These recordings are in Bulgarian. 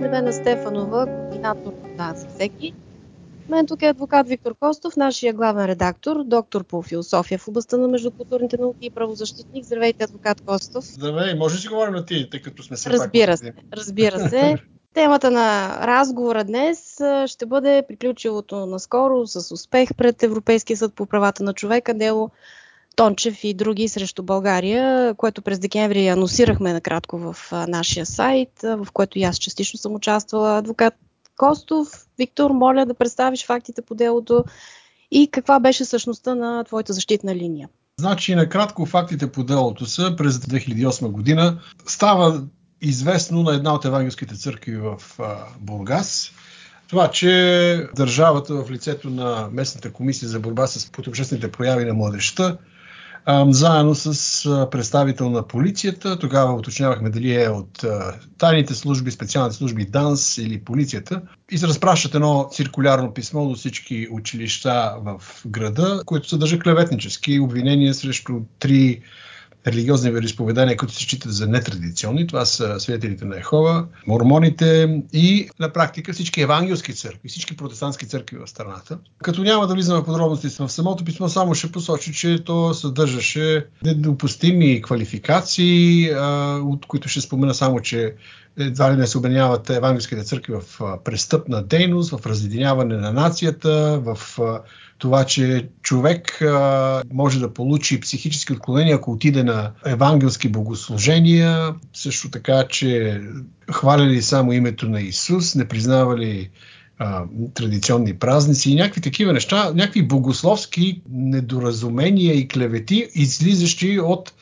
Невена Стефанова, координатор на за всеки. Мен тук е адвокат Виктор Костов, нашия главен редактор, доктор по философия в областта на междукултурните науки и правозащитник. Здравейте, адвокат Костов. Здравей, може да си говорим на ти, тъй като сме се Разбира се, разбира се. Темата на разговора днес ще бъде приключилото наскоро с успех пред Европейския съд по правата на човека дело Тончев и други срещу България, което през декември анонсирахме накратко в нашия сайт, в което и аз частично съм участвала. Адвокат Костов, Виктор, моля да представиш фактите по делото и каква беше същността на твоята защитна линия. Значи, накратко фактите по делото са през 2008 година. Става известно на една от евангелските църкви в Бургас, това, че държавата в лицето на местната комисия за борба с противообществените прояви на младеща заедно с представител на полицията. Тогава уточнявахме дали е от тайните служби, специалните служби ДАНС или полицията. И се разпращат едно циркулярно писмо до всички училища в града, което съдържа клеветнически обвинения срещу три религиозни вероисповедания, които се считат за нетрадиционни. Това са свидетелите на Ехова, мормоните и на практика всички евангелски църкви, всички протестантски църкви в страната. Като няма да влизаме в подробности в самото писмо, само ще посочи, че то съдържаше недопустими квалификации, от които ще спомена само, че едва ли не се обвиняват евангелските църкви в престъпна дейност, в разединяване на нацията, в това, че човек може да получи психически отклонения, ако отиде на евангелски богослужения, също така, че хваляли само името на Исус, не признавали традиционни празници и някакви такива неща, някакви богословски недоразумения и клевети, излизащи от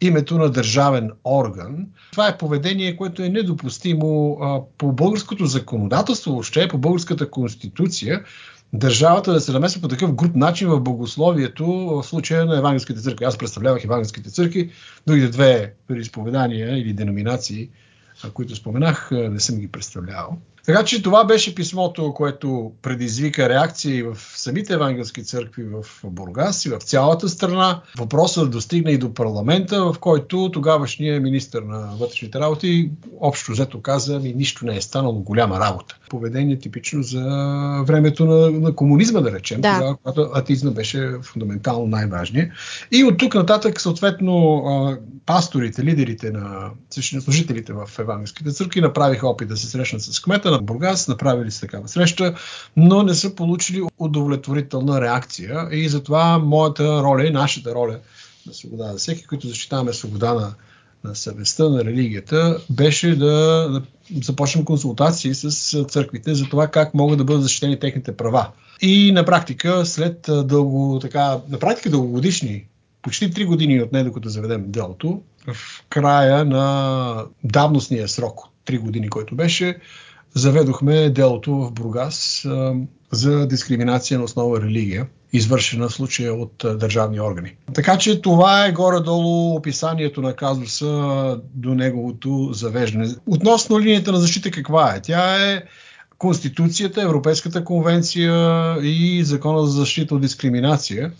името на държавен орган. Това е поведение, което е недопустимо а, по българското законодателство, въобще по българската конституция държавата да се намесва по такъв груп начин в богословието в случая на евангелските църкви. Аз представлявах евангелските църкви, другите две изповедания или деноминации, които споменах, не съм ги представлявал. Така че това беше писмото, което предизвика реакции в самите евангелски църкви в Бургас и в цялата страна. Въпросът достигна и до парламента, в който тогавашният министр на вътрешните работи общо взето каза, ми нищо не е станало голяма работа. Поведение типично за времето на, на комунизма, да речем, да. тогава, когато атеизма беше фундаментално най-важният. И от тук нататък, съответно, пасторите, лидерите на свещенослужителите в евангелските църкви направиха опит да се срещнат с кмета на Бургас, направили са такава среща, но не са получили удовлетворителна реакция и затова моята роля и нашата роля на свобода за всеки, които защитаваме свобода на, на съвестта, на религията, беше да, да започнем консултации с църквите за това как могат да бъдат защитени техните права. И на практика, след дълго, така, на практика дългогодишни почти 3 години от не докато заведем делото, в края на давностния срок, 3 години, който беше, заведохме делото в Бургас за дискриминация на основа религия, извършена в случая от държавни органи. Така че това е горе-долу описанието на казуса до неговото завеждане. Относно линията на защита каква е? Тя е Конституцията, Европейската конвенция и Закона за защита от дискриминация,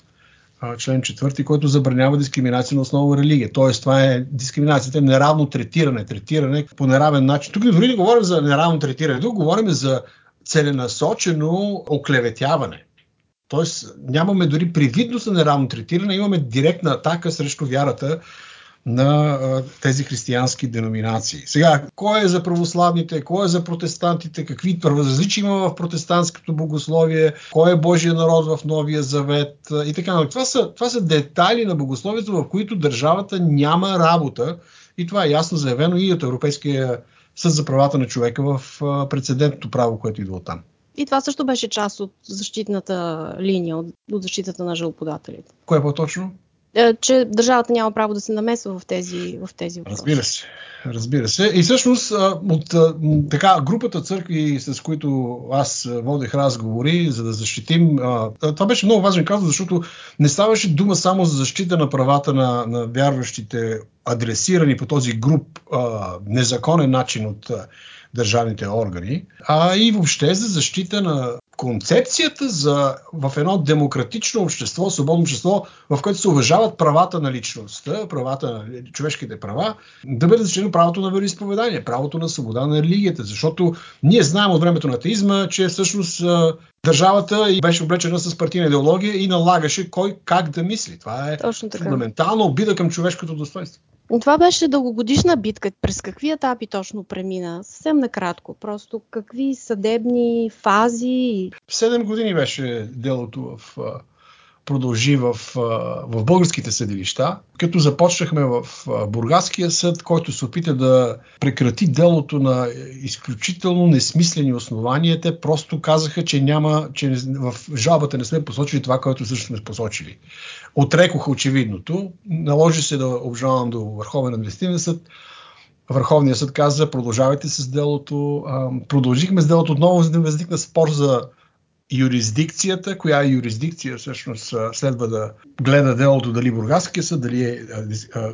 член 4, който забранява дискриминация на основа религия. Тоест, това е дискриминацията, неравно третиране, третиране по неравен начин. Тук дори не говорим за неравно третиране, тук говорим за целенасочено оклеветяване. Тоест, нямаме дори привидност на неравно третиране, имаме директна атака срещу вярата на тези християнски деноминации. Сега, кой е за православните, кой е за протестантите, какви различия има в протестантското богословие, кой е Божия народ в Новия Завет и така. Това са, това са детайли на богословието, в които държавата няма работа и това е ясно заявено и от Европейския съд за правата на човека в прецедентното право, което идва от там. И това също беше част от защитната линия, от, от защитата на жалоподателите. Кое по-точно? Е, че държавата няма право да се намесва в тези, в тези въпроси. Разбира се. Разбира се. И всъщност от така групата църкви, с които аз водех разговори, за да защитим, това беше много важен казус, защото не ставаше дума само за защита на правата на, на вярващите, адресирани по този груп незаконен начин от държавните органи, а и въобще за защита на концепцията за в едно демократично общество, свободно общество, в което се уважават правата на личността, правата на човешките права, да бъде защитено правото на вероисповедание, правото на свобода на религията. Защото ние знаем от времето на атеизма, че всъщност държавата беше облечена с партийна идеология и налагаше кой как да мисли. Това е фундаментална обида към човешкото достоинство. Това беше дългогодишна битка. През какви етапи точно премина? Съвсем накратко. Просто какви съдебни фази? Седем години беше делото в продължи в, в българските съдилища, като започнахме в Бургаския съд, който се опита да прекрати делото на изключително несмислени основания. Те просто казаха, че няма, че в жалбата не сме посочили това, което също сме посочили. Отрекоха очевидното, наложи се да обжалвам до Върховен административен съд. Върховният съд каза, продължавайте с делото. Продължихме с делото, отново възникна спор за юрисдикцията, коя юрисдикция всъщност следва да гледа делото, дали Бургаския съд, дали е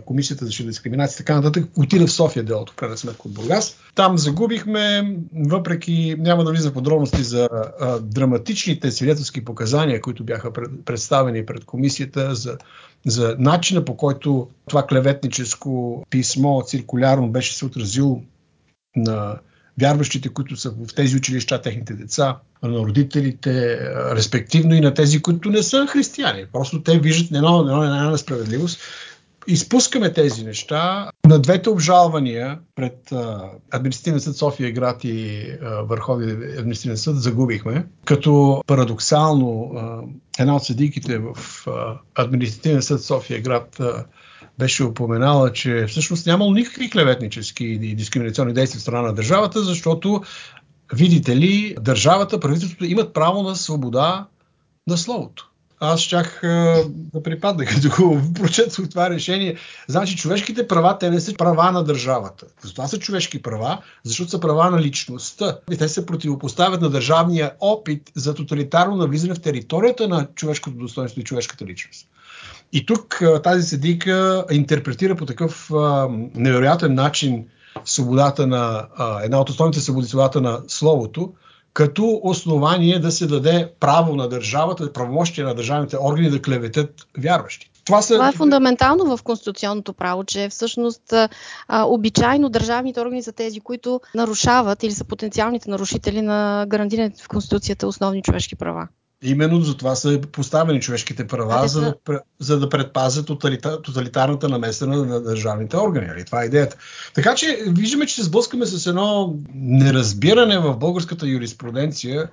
Комисията за дискриминация, така нататък, отида в София делото, в крайна сметка от Бургас. Там загубихме, въпреки, няма да влиза подробности за а, драматичните свидетелски показания, които бяха пред, представени пред комисията за, за начина по който това клеветническо писмо циркулярно беше се отразило на вярващите, които са в тези училища, техните деца, на родителите, респективно и на тези, които не са християни. Просто те виждат едно, едно, една несправедливост. Изпускаме тези неща. На двете обжалвания пред Административен съд София град и Върховния административен съд загубихме, като парадоксално една от съдийките в Административен съд София град беше упоменала, че всъщност нямало никакви клеветнически и дискриминационни действия в страна на държавата, защото, видите ли, държавата, правителството имат право на свобода на словото. Аз щях да припадна, като го прочетох това решение. Значи, човешките права, те не са права на държавата. Затова са човешки права, защото са права на личността. И те се противопоставят на държавния опит за тоталитарно навлизане в територията на човешкото достоинство и човешката личност. И тук тази съдийка интерпретира по такъв а, невероятен начин свободата на а, една от основните свободи, свободата на словото, като основание да се даде право на държавата, правомощие на държавните органи да клеветят вярващи. Това, са... Това е фундаментално в конституционното право, че всъщност а, обичайно държавните органи са тези, които нарушават или са потенциалните нарушители на гарантираните в Конституцията основни човешки права. Именно за това са поставени човешките права, за, да, за да предпазят тоталита, тоталитарната намеса на, държавните органи. Нали? Това е идеята. Така че виждаме, че се сблъскаме с едно неразбиране в българската юриспруденция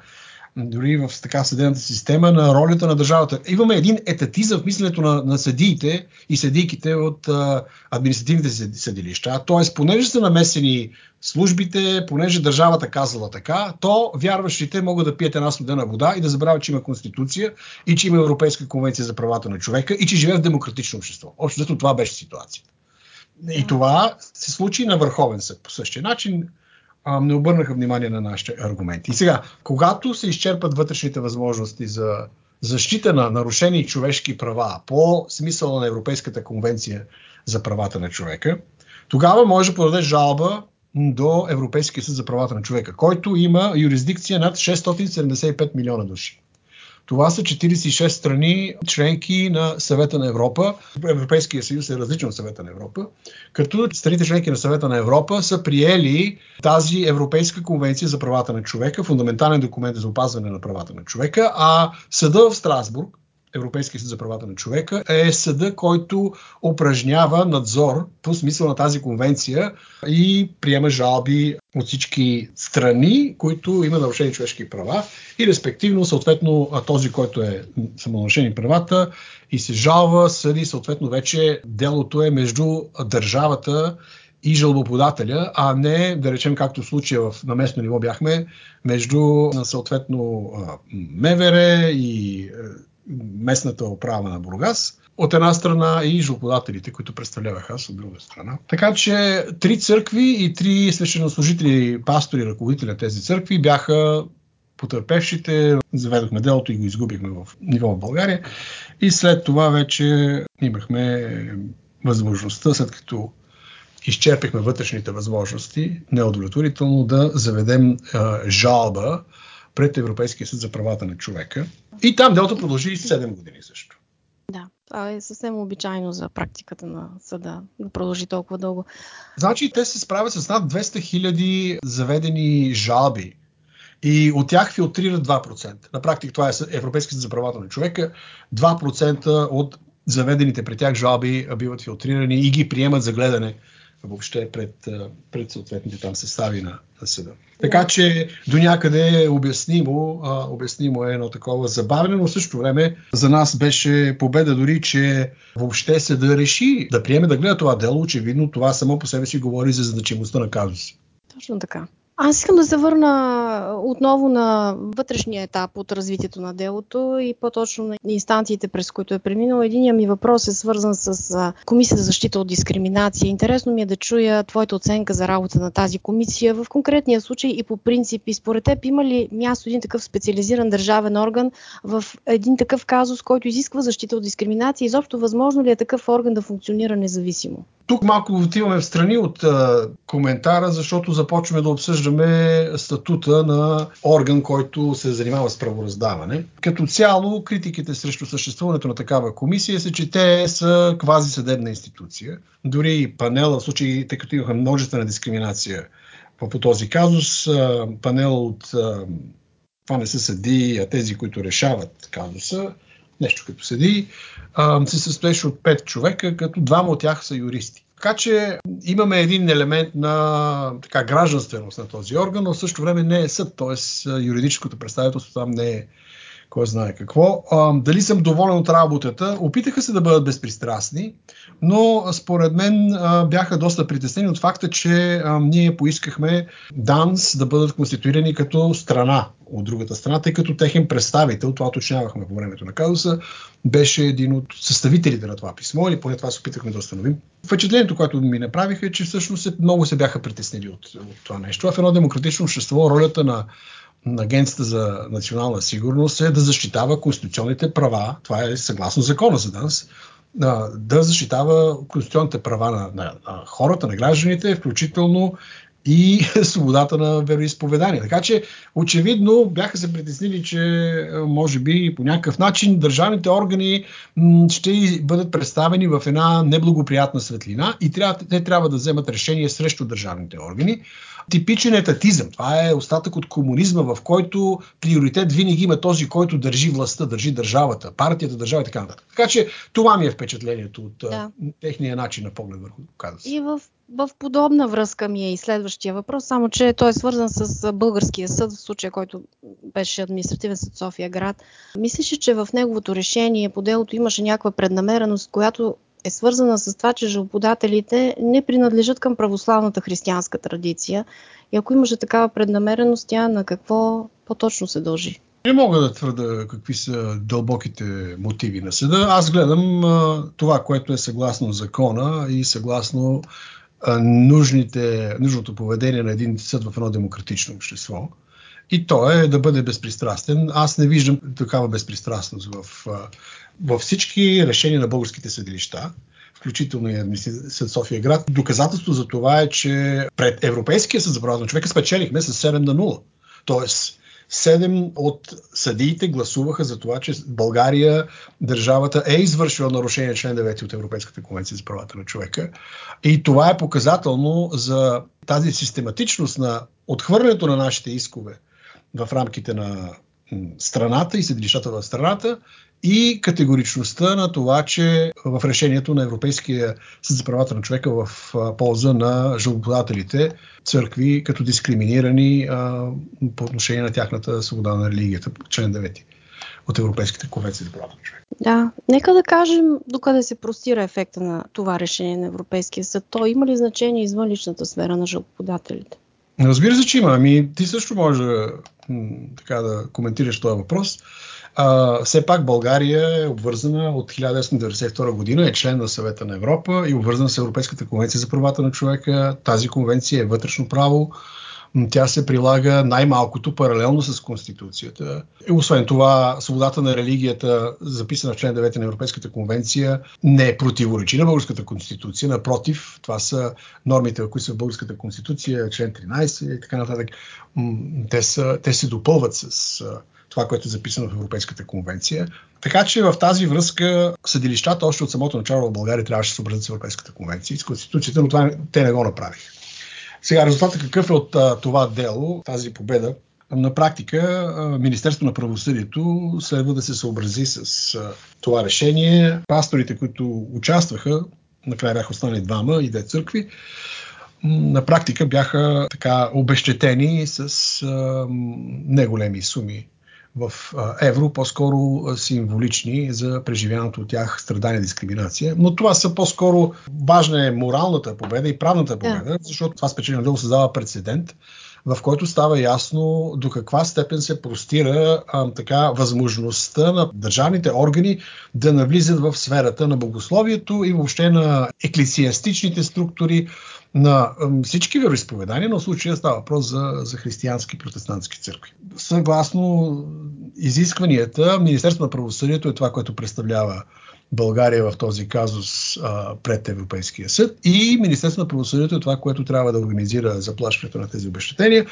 дори в така съдебната система на ролята на държавата. Имаме един етатизъм в мисленето на, на съдиите и съдийките от а, административните съдилища. Тоест, понеже са намесени службите, понеже държавата казала така, то вярващите могат да пият една студена вода и да забравят, че има конституция и че има Европейска конвенция за правата на човека и че живеят в демократично общество. Общо това беше ситуацията. И това се случи на Върховен съд по същия начин а, не обърнаха внимание на нашите аргументи. И сега, когато се изчерпат вътрешните възможности за защита на нарушени човешки права по смисъла на Европейската конвенция за правата на човека, тогава може да подаде жалба до Европейския съд за правата на човека, който има юрисдикция над 675 милиона души. Това са 46 страни, членки на Съвета на Европа. Европейския съюз е различен от Съвета на Европа, като страните членки на Съвета на Европа са приели тази Европейска конвенция за правата на човека, фундаментален документ за опазване на правата на човека, а съда в Страсбург, Европейския съд за правата на човека, е съда, който упражнява надзор по смисъл на тази конвенция и приема жалби от всички страни, които има нарушени човешки права и респективно, съответно, този, който е самонарушени правата и се жалва, съди, съответно, вече делото е между държавата и жалбоподателя, а не, да речем, както в случая в, на местно ниво бяхме, между съответно МВР и местната управа на Бургас, от една страна и жалбодателите, които представляваха аз от друга страна. Така че три църкви и три свещенослужители, пастори, ръководители на тези църкви бяха потърпевшите. Заведохме делото и го изгубихме в ниво в България. И след това вече имахме възможността, след като изчерпихме вътрешните възможности, неудовлетворително да заведем а, жалба пред Европейския съд за правата на човека. И там делото продължи 7 години също. Да, това е съвсем обичайно за практиката на съда да продължи толкова дълго. Значи те се справят с над 200 хиляди заведени жалби и от тях филтрират 2%. На практика това е Европейски съд за правата на човека. 2% от заведените при тях жалби биват филтрирани и ги приемат за гледане въобще пред, пред съответните там състави на, на съда. Така че до някъде е обяснимо, а, обяснимо е едно такова забавяне, но в същото време за нас беше победа дори, че въобще се да реши да приеме да гледа това дело. Очевидно това само по себе си говори за значимостта на казуса. Точно така. Аз искам да се върна отново на вътрешния етап от развитието на делото и по-точно на инстанциите, през които е преминал. Единият ми въпрос е свързан с Комисията за защита от дискриминация. Интересно ми е да чуя твоята оценка за работа на тази комисия в конкретния случай и по принцип. И според теб има ли място един такъв специализиран държавен орган в един такъв казус, който изисква защита от дискриминация? Изобщо възможно ли е такъв орган да функционира независимо? Тук малко отиваме в страни от а, коментара, защото започваме да обсъждаме статута на орган, който се занимава с правораздаване. Като цяло, критиките срещу съществуването на такава комисия са, че те са квази съдебна институция. Дори и панела, в случай, тъй като имаха множествена дискриминация по, по този казус, панел от това не са съди, а тези, които решават казуса, нещо като седи, се състоеше от пет човека, като двама от тях са юристи. Така че имаме един елемент на така, гражданственост на този орган, но в същото време не е съд, т.е. юридическото представителство там не е кой знае какво. А, дали съм доволен от работата? Опитаха се да бъдат безпристрастни, но според мен а, бяха доста притеснени от факта, че а, ние поискахме ДАНС да бъдат конституирани като страна от другата страна, тъй като техен представител, това уточнявахме по времето на казуса, беше един от съставителите на това писмо, или поне това се опитахме да установим. Впечатлението, което ми направиха е, че всъщност много се бяха притеснили от, от това нещо. В едно демократично общество ролята на Агенцията за национална сигурност е да защитава конституционните права, това е съгласно закона за нас, да защитава конституционните права на, на, на хората, на гражданите, включително и свободата на вероисповедание. Така че, очевидно, бяха се притеснили, че може би по някакъв начин държавните органи ще бъдат представени в една неблагоприятна светлина и трябва, те трябва да вземат решение срещу държавните органи типичен етатизъм. Това е остатък от комунизма, в който приоритет винаги има този, който държи властта, държи държавата, партията, държава и така нататък. Така че това ми е впечатлението от да. техния начин на поглед върху казуса. И в в подобна връзка ми е и следващия въпрос, само че той е свързан с българския съд, в случая, който беше административен съд София град. Мислиш, че в неговото решение по делото имаше някаква преднамереност, която е свързана с това, че жалбодателите не принадлежат към православната християнска традиция. И ако имаше такава преднамереност, тя на какво по-точно се дължи? Не мога да твърда какви са дълбоките мотиви на съда. Аз гледам а, това, което е съгласно закона и съгласно а, нужните, нужното поведение на един съд в едно демократично общество. И то е да бъде безпристрастен. Аз не виждам такава безпристрастност в, във всички решения на българските съдилища включително и съд София град. Доказателство за това е, че пред Европейския съд за правата на човека спечелихме с 7 на 0. Тоест, Седем от съдиите гласуваха за това, че България, държавата е извършила нарушение член 9 от Европейската конвенция за правата на човека. И това е показателно за тази систематичност на отхвърлянето на нашите искове в рамките на страната и съдилищата в страната и категоричността на това, че в решението на Европейския съд за правата на човека в полза на жалбоподателите църкви като дискриминирани по отношение на тяхната свобода на религията, член 9 от Европейските конвенции за правата на човека. Да, нека да кажем докъде се простира ефекта на това решение на Европейския съд. То има ли значение извън личната сфера на жалбоподателите? Разбира се, че има. Ами ти също може така да коментираш този въпрос. А, все пак България е обвързана от 1992 година, е член на съвета на Европа и обвързана с Европейската конвенция за правата на човека. Тази конвенция е вътрешно право тя се прилага най-малкото паралелно с Конституцията. И освен това, свободата на религията, записана в член 9 на Европейската конвенция, не е противоречи на Българската конституция. Напротив, това са нормите, които са в Българската конституция, член 13 и така нататък. Те, са, те се допълват с това, което е записано в Европейската конвенция. Така че в тази връзка съдилищата още от самото начало в България трябваше да се образят с Европейската конвенция и с Конституцията, но това те не го направиха. Сега резултатът какъв е от а, това дело, тази победа? На практика Министерство на правосъдието следва да се съобрази с а, това решение. Пасторите, които участваха, накрая бяха останали двама и две църкви, на практика бяха така обещетени с а, неголеми суми в евро, по-скоро символични за преживяното от тях страдание дискриминация. Но това са по-скоро важна е моралната победа и правната победа, защото това спечелено дело създава прецедент, в който става ясно до каква степен се простира а, така възможността на държавните органи да навлизат в сферата на богословието и въобще на еклесиастичните структури, на всички вероисповедания, но в случая става въпрос за, за християнски протестантски църкви. Съгласно изискванията, Министерството на правосъдието е това, което представлява България в този казус а, пред Европейския съд и Министерството на правосъдието е това, което трябва да организира заплащането на тези обещетения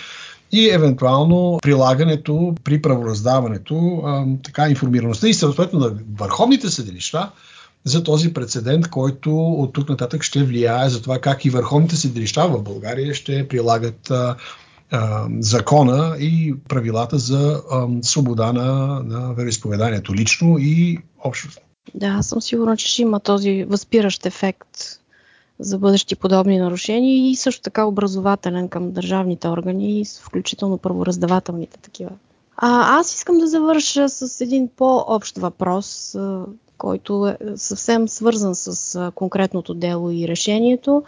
и евентуално прилагането при правораздаването, а, така информираността и съответно на върховните съдилища за този прецедент, който от тук нататък ще влияе за това как и върховните съдилища в България ще прилагат а, а, закона и правилата за а, свобода на, на вероисповеданието лично и общностно. Да, аз съм сигурна, че ще има този възпиращ ефект за бъдещи подобни нарушения и също така образователен към държавните органи, включително правораздавателните такива. А, аз искам да завърша с един по-общ въпрос който е съвсем свързан с конкретното дело и решението.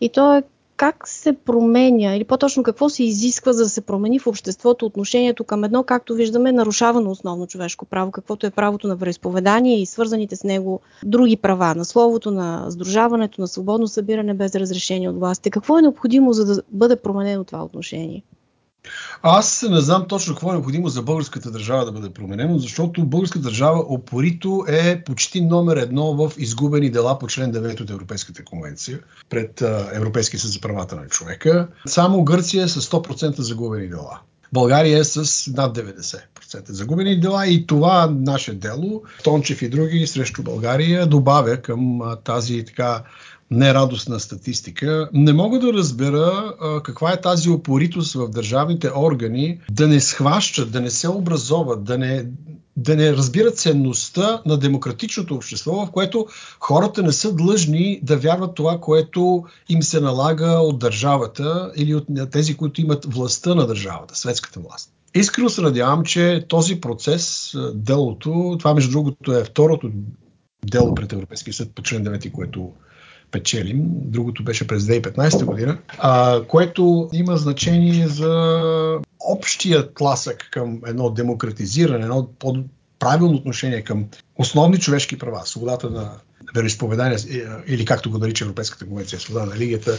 И то е как се променя, или по-точно какво се изисква за да се промени в обществото отношението към едно, както виждаме, нарушавано основно човешко право, каквото е правото на вероисповедание и свързаните с него други права, на словото, на сдружаването, на свободно събиране без разрешение от властите. Какво е необходимо, за да бъде променено това отношение? Аз не знам точно какво е необходимо за българската държава да бъде променено, защото българската държава опорито е почти номер едно в изгубени дела по член 9 от Европейската конвенция пред Европейския съд за правата на човека. Само Гърция е с 100% загубени дела. България е с над 90% загубени дела и това наше дело, Тончев и други срещу България, добавя към тази така нерадостна статистика. Не мога да разбера а, каква е тази опоритост в държавните органи да не схващат, да не се образоват, да не, да не разбират ценността на демократичното общество, в което хората не са длъжни да вярват това, което им се налага от държавата или от тези, които имат властта на държавата, светската власт. Искрено се надявам, че този процес, делото, това между другото е второто дело пред Европейския съд по член 9, което печелим. Другото беше през 2015 година, а, което има значение за общия тласък към едно демократизиране, едно правилно отношение към основни човешки права, свободата на вероисповедание или както го нарича Европейската конвенция, свобода на религията,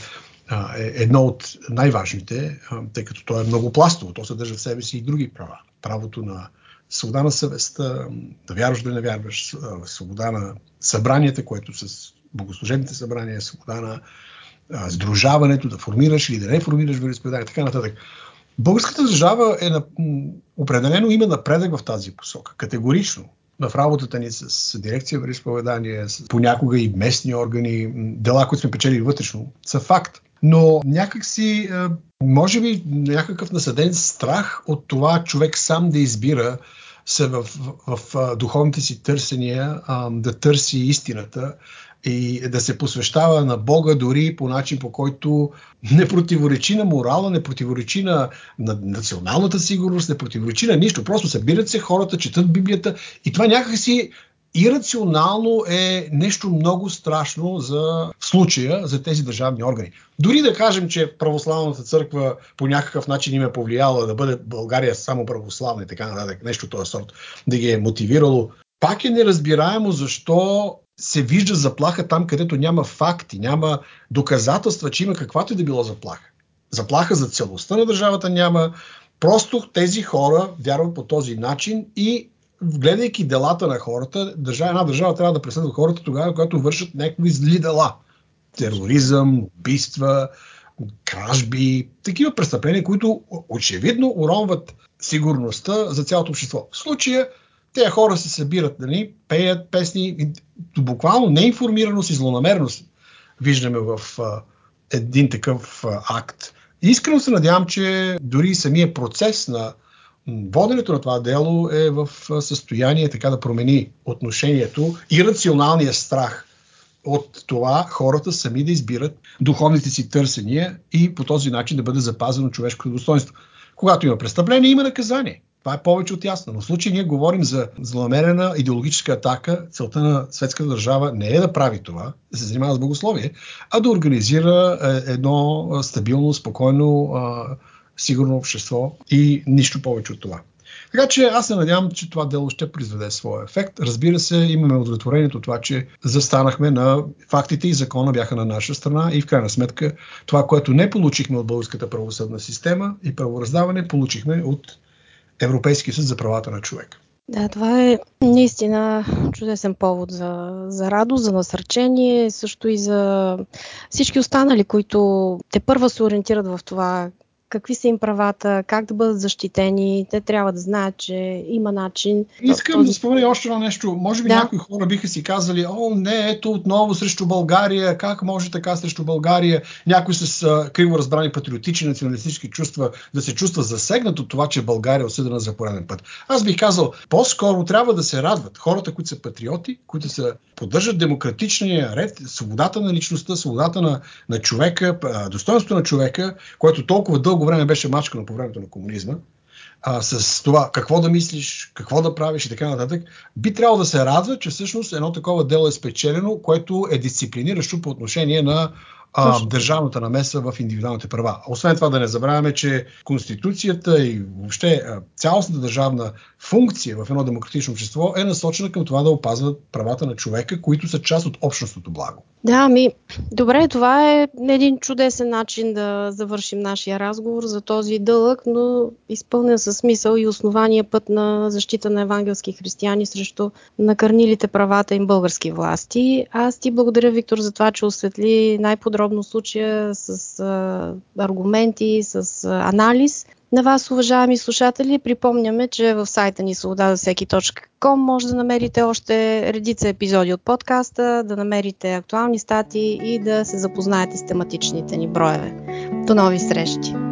е едно от най-важните, тъй като то е много пластово. То съдържа в себе си и други права. Правото на свобода на съвестта, да вярваш да не вярваш, свобода на събранията, което с богослужебните събрания, свобода на а, сдружаването, да формираш или да не формираш вероисповедание, така нататък. Българската държава е на, определено има напредък в тази посока, категорично. В работата ни с, с дирекция вероисповедание, с понякога и местни органи, дела, които сме печели вътрешно, са факт. Но някакси, може би, някакъв насъден страх от това човек сам да избира се в, в, в духовните си търсения, да търси истината, и да се посвещава на Бога дори по начин, по който не противоречи на морала, не противоречи на, на националната сигурност, не противоречи на нищо. Просто събират се хората, четат Библията и това някакси ирационално е нещо много страшно за случая, за тези държавни органи. Дори да кажем, че православната църква по някакъв начин им е повлияла да бъде България само православна и така нататък, нещо този сорт, да ги е мотивирало, пак е неразбираемо защо се вижда заплаха там, където няма факти, няма доказателства, че има каквато и да било заплаха. заплаха за целостта на държавата няма. Просто тези хора вярват по този начин и гледайки делата на хората, държава, една държава трябва да преследва хората тогава, когато вършат някакви зли дела. Тероризъм, убийства, кражби, такива престъпления, които очевидно уронват сигурността за цялото общество. В случая тези хора се събират, нали, пеят песни, буквално неинформираност и злонамерност виждаме в а, един такъв а, акт. Искрено се надявам, че дори самия процес на воденето на това дело е в състояние така да промени отношението и рационалния страх от това хората сами да избират духовните си търсения и по този начин да бъде запазено човешкото достоинство. Когато има престъпление, има наказание. Това е повече от ясно. Но в случай ние говорим за злонамерена идеологическа атака, целта на светската държава не е да прави това, да се занимава с богословие, а да организира е, едно стабилно, спокойно, сигурно общество и нищо повече от това. Така че аз се надявам, че това дело ще произведе своя ефект. Разбира се, имаме удовлетворението от това, че застанахме на фактите и закона бяха на наша страна и в крайна сметка това, което не получихме от българската правосъдна система и правораздаване, получихме от Европейския съд за правата на човек. Да, това е наистина чудесен повод за, за радост, за насърчение, също и за всички останали, които те първа се ориентират в това какви са им правата, как да бъдат защитени. Те трябва да знаят, че има начин. Искам този... да спомена още едно нещо. Може би да. някои хора биха си казали, о, не, ето отново срещу България, как може така срещу България, някой с а, криво разбрани патриотични националистически чувства да се чувства засегнат от това, че България е осъдена за пореден път. Аз бих казал, по-скоро трябва да се радват хората, които са патриоти, които са, поддържат демократичния ред, свободата на личността, свободата на, на човека, достоинството на човека, което толкова дълго дълго време беше мачкано по времето на комунизма, а, с това какво да мислиш, какво да правиш и така нататък, би трябвало да се радва, че всъщност едно такова дело е спечелено, което е дисциплиниращо по отношение на а, държавната намеса в индивидуалните права. Освен това да не забравяме, че Конституцията и въобще цялостната държавна функция в едно демократично общество е насочена към това да опазват правата на човека, които са част от общностното благо. Да, ми, добре, това е един чудесен начин да завършим нашия разговор за този дълъг, но изпълнен със смисъл и основания път на защита на евангелски християни срещу накърнилите правата им български власти. Аз ти благодаря, Виктор, за това, че осветли най-подробно случая с а, аргументи, с а, анализ. На вас, уважаеми слушатели, припомняме, че в сайта ни свобода може да намерите още редица епизоди от подкаста, да намерите актуални статии и да се запознаете с тематичните ни броеве. До нови срещи!